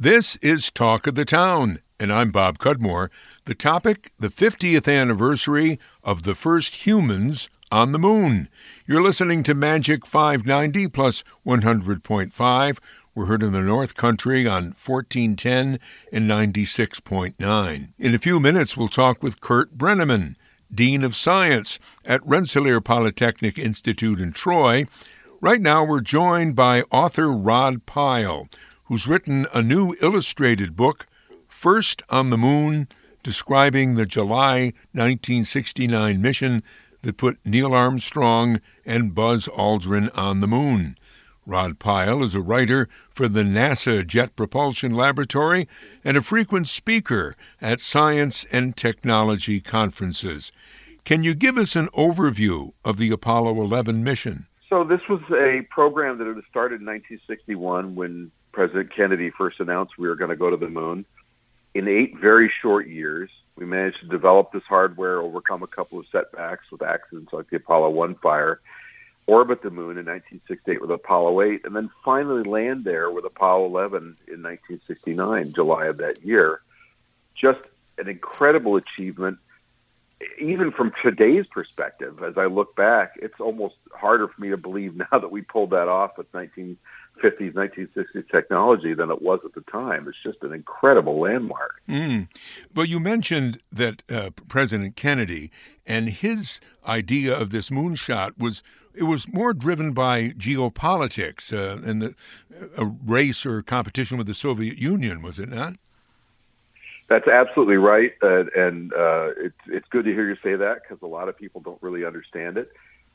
This is Talk of the Town, and I'm Bob Cudmore. The topic the 50th anniversary of the first humans on the moon. You're listening to Magic 590 plus 100.5. We're heard in the North Country on 1410 and 96.9. In a few minutes, we'll talk with Curt Breneman, Dean of Science at Rensselaer Polytechnic Institute in Troy. Right now, we're joined by author Rod Pyle, who's written a new illustrated book, First on the Moon, describing the July 1969 mission that put Neil Armstrong and Buzz Aldrin on the moon. Rod Pyle is a writer for the NASA Jet Propulsion Laboratory and a frequent speaker at science and technology conferences. Can you give us an overview of the Apollo 11 mission? So this was a program that started in 1961 when President Kennedy first announced we were going to go to the moon. In eight very short years, we managed to develop this hardware, overcome a couple of setbacks with accidents like the Apollo 1 fire, orbit the moon in 1968 with Apollo 8, and then finally land there with Apollo 11 in 1969, July of that year. Just an incredible achievement even from today's perspective, as I look back, it's almost harder for me to believe now that we pulled that off with 1950s, 1960s technology than it was at the time. It's just an incredible landmark. Mm. Well, you mentioned that uh, President Kennedy and his idea of this moonshot was it was more driven by geopolitics uh, and the a race or competition with the Soviet Union, was it not? That's absolutely right, uh, and uh, it's it's good to hear you say that because a lot of people don't really understand it.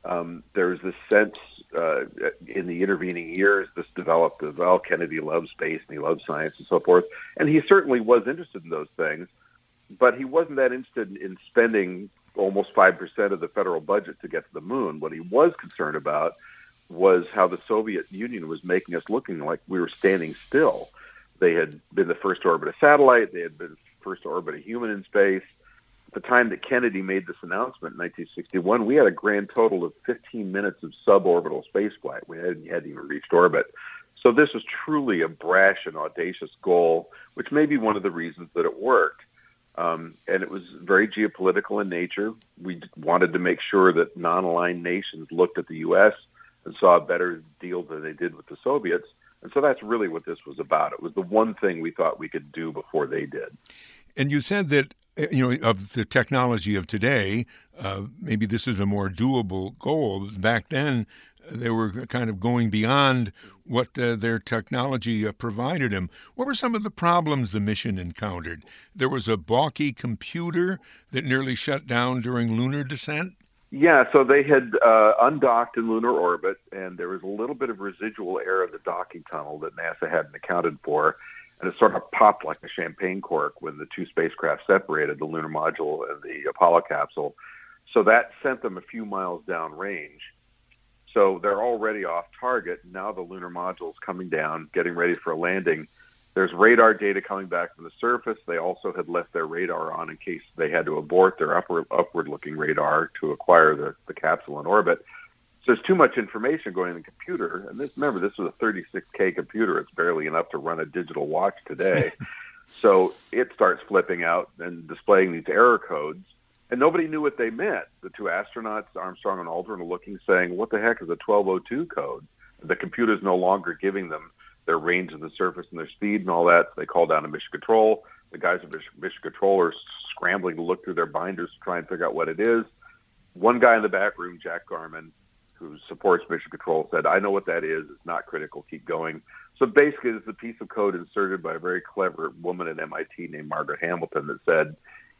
Um, there's this sense uh, in the intervening years this developed as well. Kennedy loved space and he loved science and so forth, and he certainly was interested in those things, but he wasn't that interested in spending almost five percent of the federal budget to get to the moon. What he was concerned about was how the Soviet Union was making us looking like we were standing still. They had been the first to orbit a satellite. They had been first to orbit a human in space. The time that Kennedy made this announcement in 1961, we had a grand total of 15 minutes of suborbital spaceflight. We hadn't, hadn't even reached orbit. So this was truly a brash and audacious goal, which may be one of the reasons that it worked. Um, and it was very geopolitical in nature. We wanted to make sure that non-aligned nations looked at the U.S. and saw a better deal than they did with the Soviets. And so that's really what this was about. It was the one thing we thought we could do before they did. And you said that you know of the technology of today, uh, maybe this is a more doable goal. Back then, they were kind of going beyond what uh, their technology uh, provided them. What were some of the problems the mission encountered? There was a balky computer that nearly shut down during lunar descent. Yeah, so they had uh, undocked in lunar orbit, and there was a little bit of residual air in the docking tunnel that NASA hadn't accounted for and it sort of popped like a champagne cork when the two spacecraft separated, the lunar module and the Apollo capsule. So that sent them a few miles downrange. So they're already off target. Now the lunar module is coming down, getting ready for a landing. There's radar data coming back from the surface. They also had left their radar on in case they had to abort their upward upward looking radar to acquire the, the capsule in orbit. So there's too much information going in the computer. And this, remember, this was a 36K computer. It's barely enough to run a digital watch today. so it starts flipping out and displaying these error codes. And nobody knew what they meant. The two astronauts, Armstrong and Aldrin, are looking, saying, what the heck is a 1202 code? The computer's no longer giving them their range of the surface and their speed and all that. So they call down to Mission Control. The guys at Mission Control are scrambling to look through their binders to try and figure out what it is. One guy in the back room, Jack Garman, who supports Mission Control, said, I know what that is. It's not critical. Keep going. So basically, it's a piece of code inserted by a very clever woman at MIT named Margaret Hamilton that said,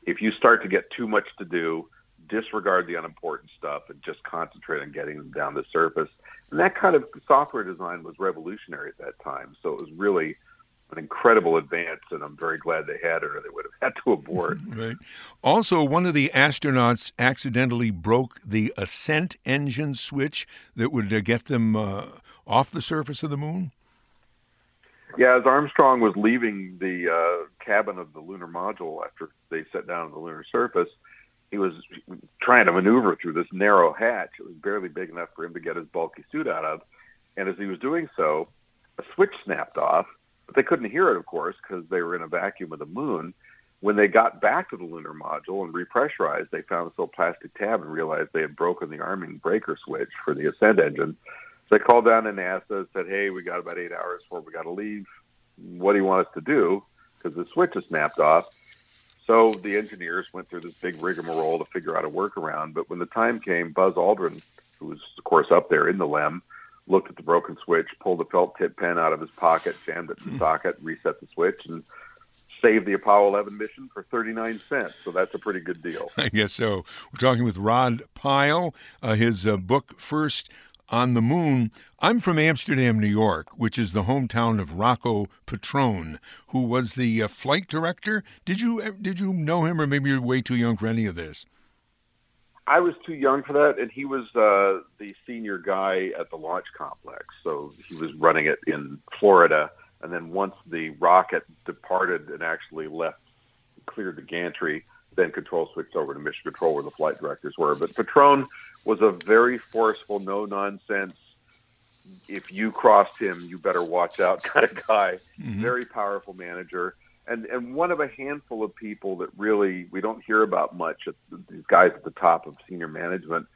if you start to get too much to do, disregard the unimportant stuff and just concentrate on getting them down the surface. And that kind of software design was revolutionary at that time. So it was really an incredible advance, and I'm very glad they had it, or they would have had to abort. right. Also, one of the astronauts accidentally broke the ascent engine switch that would uh, get them uh, off the surface of the moon. Yeah, as Armstrong was leaving the uh, cabin of the lunar module after they set down on the lunar surface, he was trying to maneuver through this narrow hatch. It was barely big enough for him to get his bulky suit out of. And as he was doing so, a switch snapped off But they couldn't hear it, of course, because they were in a vacuum of the moon. When they got back to the lunar module and repressurized, they found this little plastic tab and realized they had broken the arming breaker switch for the ascent engine. So they called down to NASA and said, hey, we got about eight hours before we got to leave. What do you want us to do? Because the switch is snapped off. So the engineers went through this big rigmarole to figure out a workaround. But when the time came, Buzz Aldrin, who was, of course, up there in the LEM, looked at the broken switch, pulled the felt tip pen out of his pocket, jammed it in the hmm. socket, reset the switch, and saved the Apollo 11 mission for 39 cents. So that's a pretty good deal. I guess so. We're talking with Rod Pyle. Uh, his uh, book, First on the Moon. I'm from Amsterdam, New York, which is the hometown of Rocco Petrone, who was the uh, flight director. Did you did you know him, or maybe you're way too young for any of this? I was too young for that, and he was uh, the senior guy at the launch complex. So he was running it in Florida, and then once the rocket departed and actually left, cleared the gantry, then control switched over to mission control where the flight directors were. But Petrone was a very forceful, no nonsense. If you crossed him, you better watch out kind of guy. Mm-hmm. Very powerful manager, and and one of a handful of people that really we don't hear about much. These guys at the top of senior management,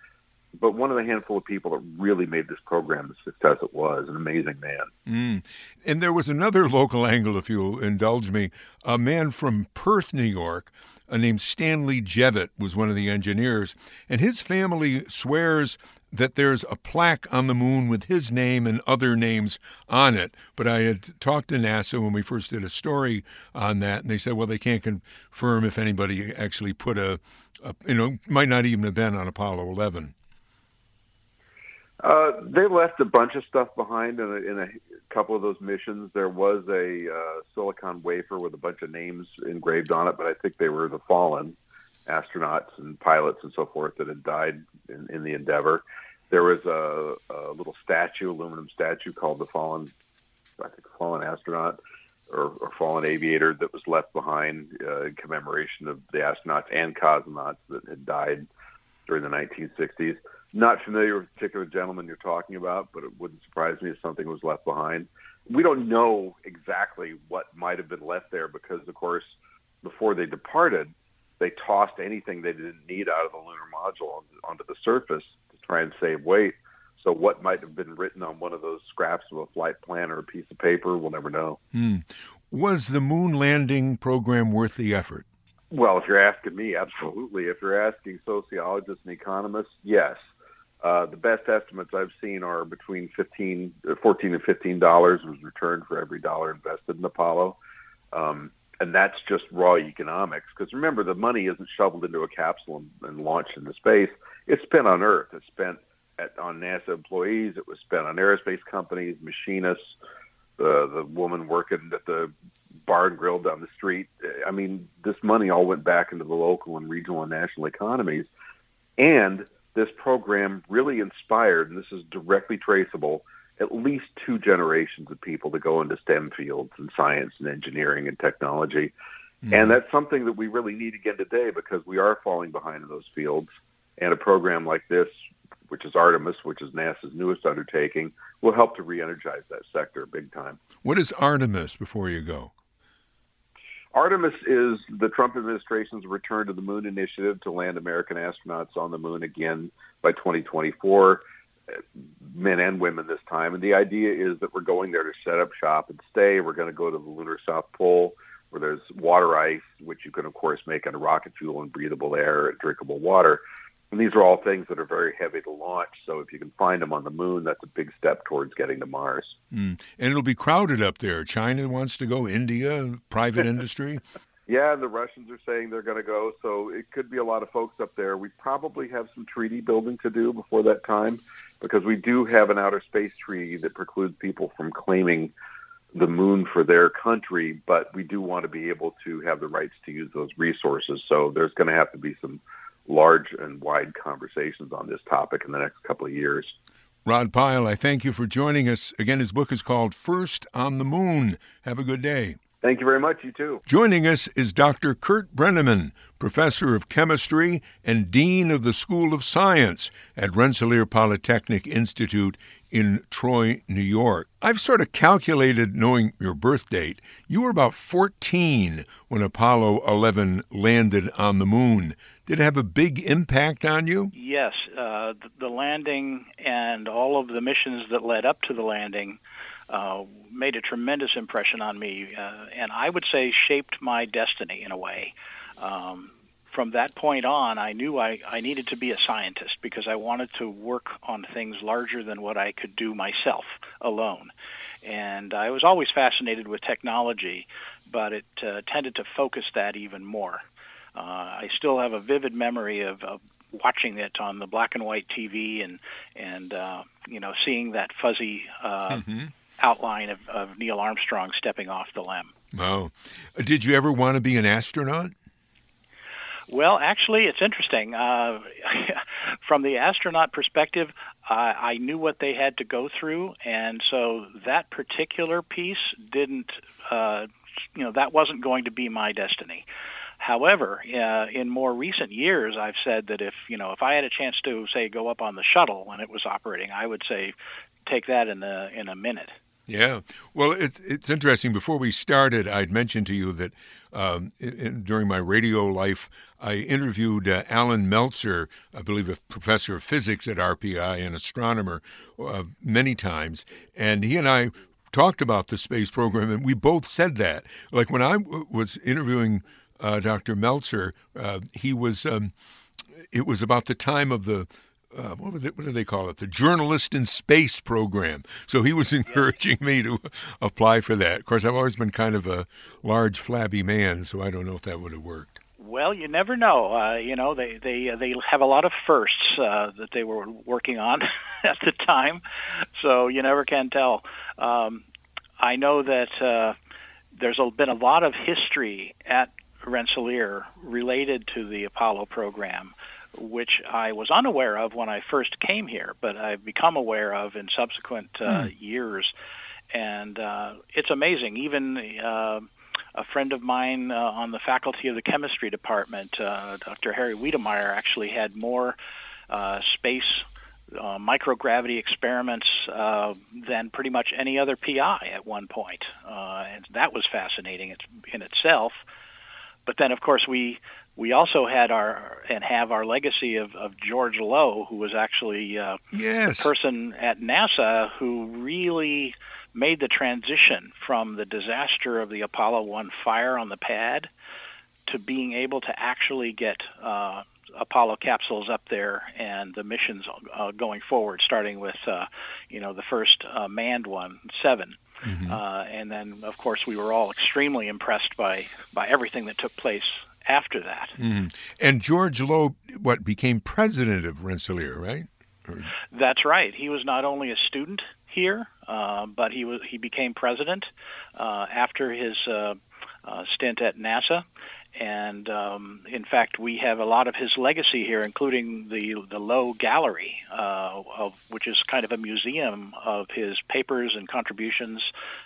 but one of the handful of people that really made this program the success it was. An amazing man. Mm. And there was another local angle, if you'll indulge me. A man from Perth, New York uh, named Stanley Jevitt was one of the engineers, and his family swears that there's a plaque on the moon with his name and other names on it. But I had talked to NASA when we first did a story on that, and they said, well, they can't confirm if anybody actually put a, a you know, might not even have been on Apollo 11. Uh, they left a bunch of stuff behind in a, in a couple of those missions. There was a uh, silicon wafer with a bunch of names engraved on it, but I think they were the fallen astronauts and pilots and so forth that had died in, in the endeavor. There was a, a little statue, aluminum statue called the fallen, I think, fallen astronaut or, or fallen aviator that was left behind uh, in commemoration of the astronauts and cosmonauts that had died during the 1960s. Not familiar with the particular gentleman you're talking about, but it wouldn't surprise me if something was left behind. We don't know exactly what might have been left there because, of course, before they departed, they tossed anything they didn't need out of the lunar module onto the surface to try and save weight. So what might have been written on one of those scraps of a flight plan or a piece of paper, we'll never know. Hmm. Was the moon landing program worth the effort? Well, if you're asking me, absolutely. If you're asking sociologists and economists, yes. Uh, the best estimates I've seen are between 15, uh, 14 and 15 dollars was returned for every dollar invested in Apollo. Um, and that's just raw economics. Because remember, the money isn't shoveled into a capsule and, and launched into space. It's spent on Earth. It's spent at, on NASA employees. It was spent on aerospace companies, machinists, the the woman working at the bar and grill down the street. I mean, this money all went back into the local and regional and national economies. And this program really inspired, and this is directly traceable, at least two generations of people to go into STEM fields and science and engineering and technology. Mm-hmm. And that's something that we really need again today because we are falling behind in those fields. And a program like this, which is Artemis, which is NASA's newest undertaking, will help to re-energize that sector big time. What is Artemis before you go? Artemis is the Trump administration's return to the moon initiative to land American astronauts on the moon again by 2024 men and women this time. And the idea is that we're going there to set up shop and stay. We're going to go to the lunar South Pole where there's water ice, which you can, of course, make into rocket fuel and breathable air and drinkable water. And these are all things that are very heavy to launch. So if you can find them on the moon, that's a big step towards getting to Mars. Mm. And it'll be crowded up there. China wants to go, India, private industry. Yeah, and the Russians are saying they're going to go, so it could be a lot of folks up there. We probably have some treaty building to do before that time because we do have an outer space treaty that precludes people from claiming the moon for their country, but we do want to be able to have the rights to use those resources. So there's going to have to be some large and wide conversations on this topic in the next couple of years. Rod Pyle, I thank you for joining us. Again, his book is called First on the Moon. Have a good day. Thank you very much. You too. Joining us is Dr. Curt Breneman, professor of chemistry and dean of the School of Science at Rensselaer Polytechnic Institute in Troy, New York. I've sort of calculated, knowing your birth date, you were about 14 when Apollo 11 landed on the moon. Did it have a big impact on you? Yes. Uh, the landing and all of the missions that led up to the landing uh, made a tremendous impression on me, uh, and I would say shaped my destiny in a way. Um, from that point on, I knew I, I needed to be a scientist because I wanted to work on things larger than what I could do myself alone. And I was always fascinated with technology, but it uh, tended to focus that even more. Uh, I still have a vivid memory of, of watching it on the black and white TV and and uh, you know seeing that fuzzy uh, mm-hmm. Outline of, of Neil Armstrong stepping off the LEM. Wow! Did you ever want to be an astronaut? Well, actually, it's interesting. Uh, from the astronaut perspective, uh, I knew what they had to go through, and so that particular piece didn't, uh, you know, that wasn't going to be my destiny. However, uh, in more recent years, I've said that if you know if I had a chance to say go up on the shuttle when it was operating, I would say take that in a in a minute. Yeah, well, it's it's interesting. Before we started, I'd mentioned to you that um, in, during my radio life, I interviewed uh, Alan Meltzer, I believe a professor of physics at RPI and astronomer, uh, many times, and he and I talked about the space program, and we both said that. Like when I w- was interviewing uh, Dr. Meltzer, uh, he was. Um, it was about the time of the uh, what, they, what, do they call it? The Journalist in Space program. So he was encouraging me to apply for that. Of course, I've always been kind of a large, flabby man, so I don't know if that would have worked. Well, you never know. Uh, you know, they they uh, they have a lot of firsts uh, that they were working on at the time, so you never can tell. Um, I know that uh, there's been a lot of history at Rensselaer related to the Apollo program which I was unaware of when I first came here, but I've become aware of in subsequent uh, mm. years. And uh, it's amazing. Even uh, a friend of mine uh, on the faculty of the chemistry department, uh, Dr. Harry Wiedemeier, actually had more uh, space uh, microgravity experiments uh, than pretty much any other PI at one point. Uh, and that was fascinating in itself. But then, of course, we we also had our and have our legacy of, of George Low, who was actually uh, yes. a person at NASA who really made the transition from the disaster of the Apollo 1 fire on the pad to being able to actually get uh, Apollo capsules up there and the missions uh, going forward, starting with uh, you know the first uh, manned one, 7 mm-hmm. uh, and then of course we were all extremely impressed by by everything that took place after that. Mm. And George Low, what became president of Rensselaer, right? Or... That's right. He was not only a student here, uh, but he was he became president uh, after his uh, uh stint at NASA. And um, in fact, we have a lot of his legacy here, including the the Low Gallery, uh, of, which is kind of a museum of his papers and contributions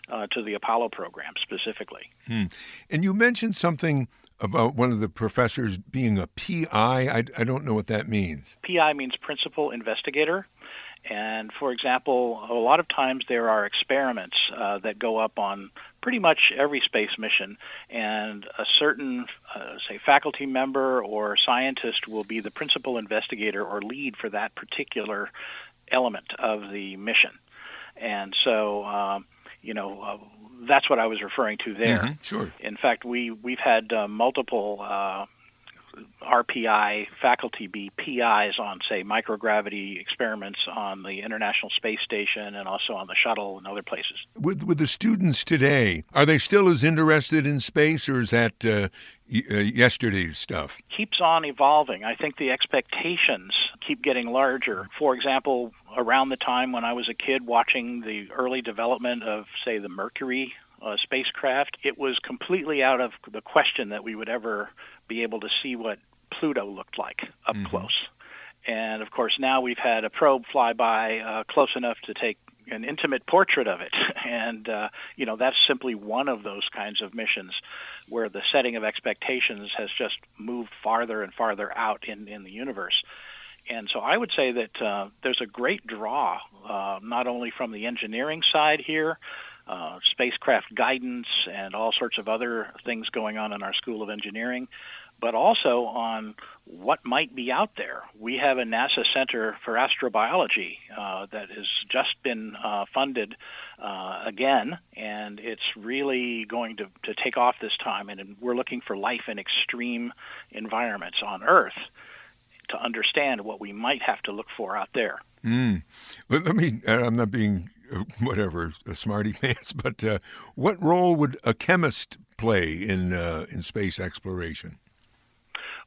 uh, to the Apollo program specifically. Hmm. And you mentioned something about one of the professors being a PI. I, I don't know what that means. PI means principal investigator. And for example, a lot of times there are experiments uh, that go up on pretty much every space mission, and a certain, uh, say, faculty member or scientist will be the principal investigator or lead for that particular element of the mission. And so, um, you know, uh, that's what I was referring to there. Mm-hmm, sure. In fact, we we've had uh, multiple uh, RPI faculty be PIs on, say, microgravity experiments on the International Space Station and also on the shuttle and other places. With with the students today, are they still as interested in space, or is that uh, y- uh, yesterday's stuff? Keeps on evolving. I think the expectations keep getting larger. For example, around the time when I was a kid watching the early development of, say, the Mercury uh, spacecraft, it was completely out of the question that we would ever be able to see what Pluto looked like up mm-hmm. close. And of course, now we've had a probe fly by uh, close enough to take an intimate portrait of it, and uh, you know that's simply one of those kinds of missions where the setting of expectations has just moved farther and farther out in in the universe. And so I would say that uh, there's a great draw, uh, not only from the engineering side here, uh, spacecraft guidance, and all sorts of other things going on in our School of Engineering, but also on what might be out there. We have a NASA Center for Astrobiology uh, that has just been uh, funded uh, again, and it's really going to, to take off this time. And we're looking for life in extreme environments on Earth to understand what we might have to look for out there. Mm. Let, me, I'm not being uh, whatever a smarty pants, but uh, what role would a chemist play in uh, in space exploration?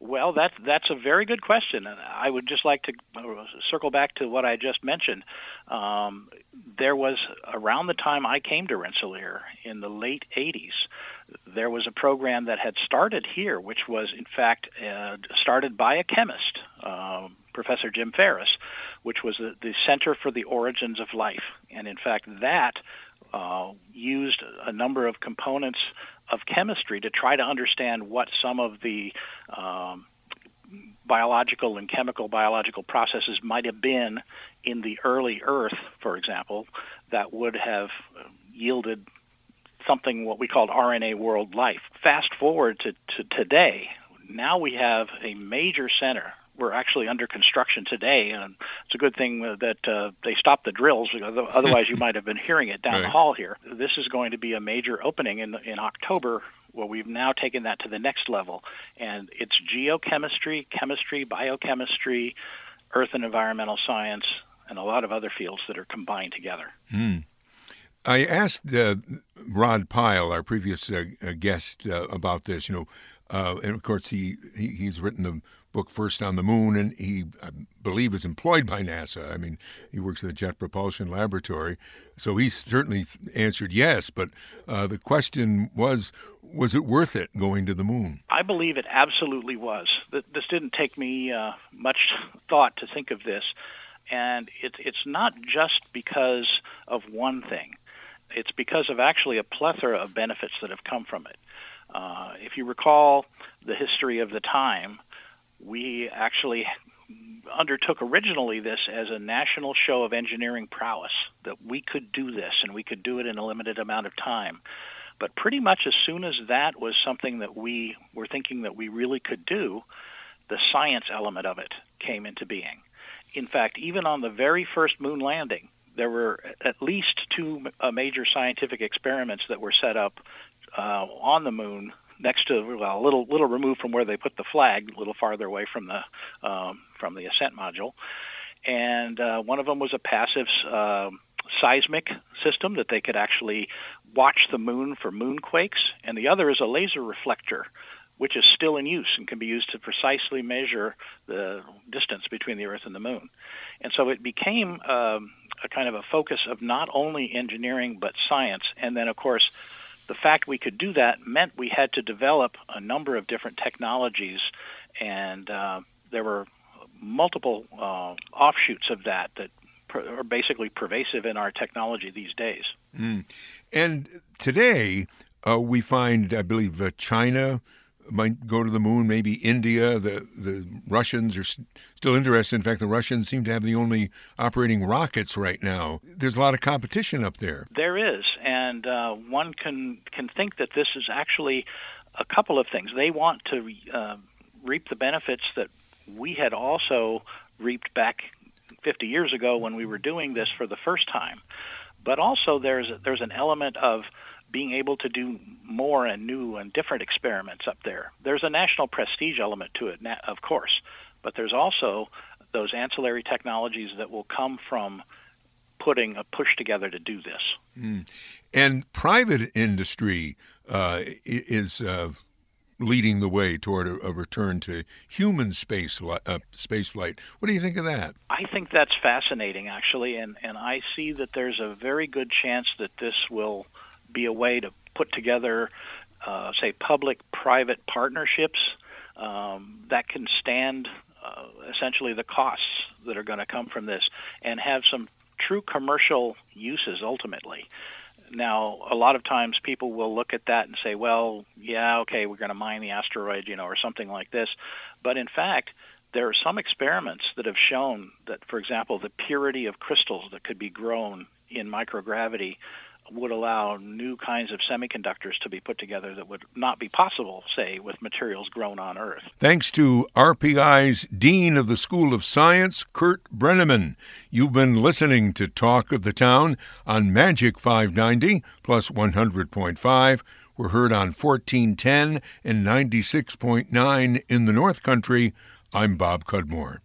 Well, that's that's a very good question, and I would just like to uh, circle back to what I just mentioned. Um, there was around the time I came to Rensselaer in the late '80s, there was a program that had started here, which was in fact uh, started by a chemist, uh, Professor Jim Ferris, which was the, the Center for the Origins of Life, and in fact that uh, used a number of components of chemistry to try to understand what some of the um, biological and chemical biological processes might have been in the early Earth, for example, that would have yielded something what we called RNA world life. Fast forward to, to today, now we have a major center we're actually under construction today, and it's a good thing that uh, they stopped the drills. Otherwise, you might have been hearing it down right. the hall here. This is going to be a major opening in in October. Well, we've now taken that to the next level, and it's geochemistry, chemistry, biochemistry, earth and environmental science, and a lot of other fields that are combined together. Mm. I asked uh, Rod Pyle, our previous uh, guest, uh, about this. You know, uh, and of course he, he he's written the book First on the Moon, and he, I believe, is employed by NASA. I mean, he works at the Jet Propulsion Laboratory, so he certainly answered yes. But uh, the question was, was it worth it going to the moon? I believe it absolutely was. This didn't take me uh, much thought to think of this, and it, it's not just because of one thing. It's because of actually a plethora of benefits that have come from it. Uh, if you recall the history of the time, we actually undertook originally this as a national show of engineering prowess, that we could do this and we could do it in a limited amount of time. But pretty much as soon as that was something that we were thinking that we really could do, the science element of it came into being. In fact, even on the very first moon landing, there were at least two uh, major scientific experiments that were set up uh, on the moon next to well, a little little removed from where they put the flag, a little farther away from the um, from the ascent module. And uh, one of them was a passive uh, seismic system that they could actually watch the moon for moonquakes, and the other is a laser reflector, which is still in use and can be used to precisely measure the distance between the Earth and the moon. And so it became um, a kind of a focus of not only engineering but science, and then of course the fact we could do that meant we had to develop a number of different technologies, and uh, there were multiple uh, offshoots of that that are basically pervasive in our technology these days. Mm. And today, uh, we find, I believe, uh, China might go to the moon, maybe India. The the Russians are st- still interested. In fact, the Russians seem to have the only operating rockets right now. There's a lot of competition up there. There is, and uh, one can can think that this is actually a couple of things. They want to uh, reap the benefits that we had also reaped back 50 years ago when we were doing this for the first time. But also, there's there's an element of being able to do more and new and different experiments up there. There's a national prestige element to it, of course, but there's also those ancillary technologies that will come from putting a push together to do this. Mm. And private industry uh, is uh, leading the way toward a, a return to human space uh, space flight. What do you think of that? I think that's fascinating, actually, and and I see that there's a very good chance that this will be a way to put together, uh, say, public-private partnerships um, that can stand uh, essentially the costs that are going to come from this, and have some true commercial uses ultimately. Now, a lot of times people will look at that and say, well, yeah, okay, we're going to mine the asteroid, you know, or something like this. But in fact, there are some experiments that have shown that, for example, the purity of crystals that could be grown in microgravity would allow new kinds of semiconductors to be put together that would not be possible, say, with materials grown on Earth. Thanks to RPI's Dean of the School of Science, Curt Breneman. You've been listening to Talk of the Town on Magic 590 plus 100.5. We're heard on 1410 and 96.9 in the North Country. I'm Bob Cudmore.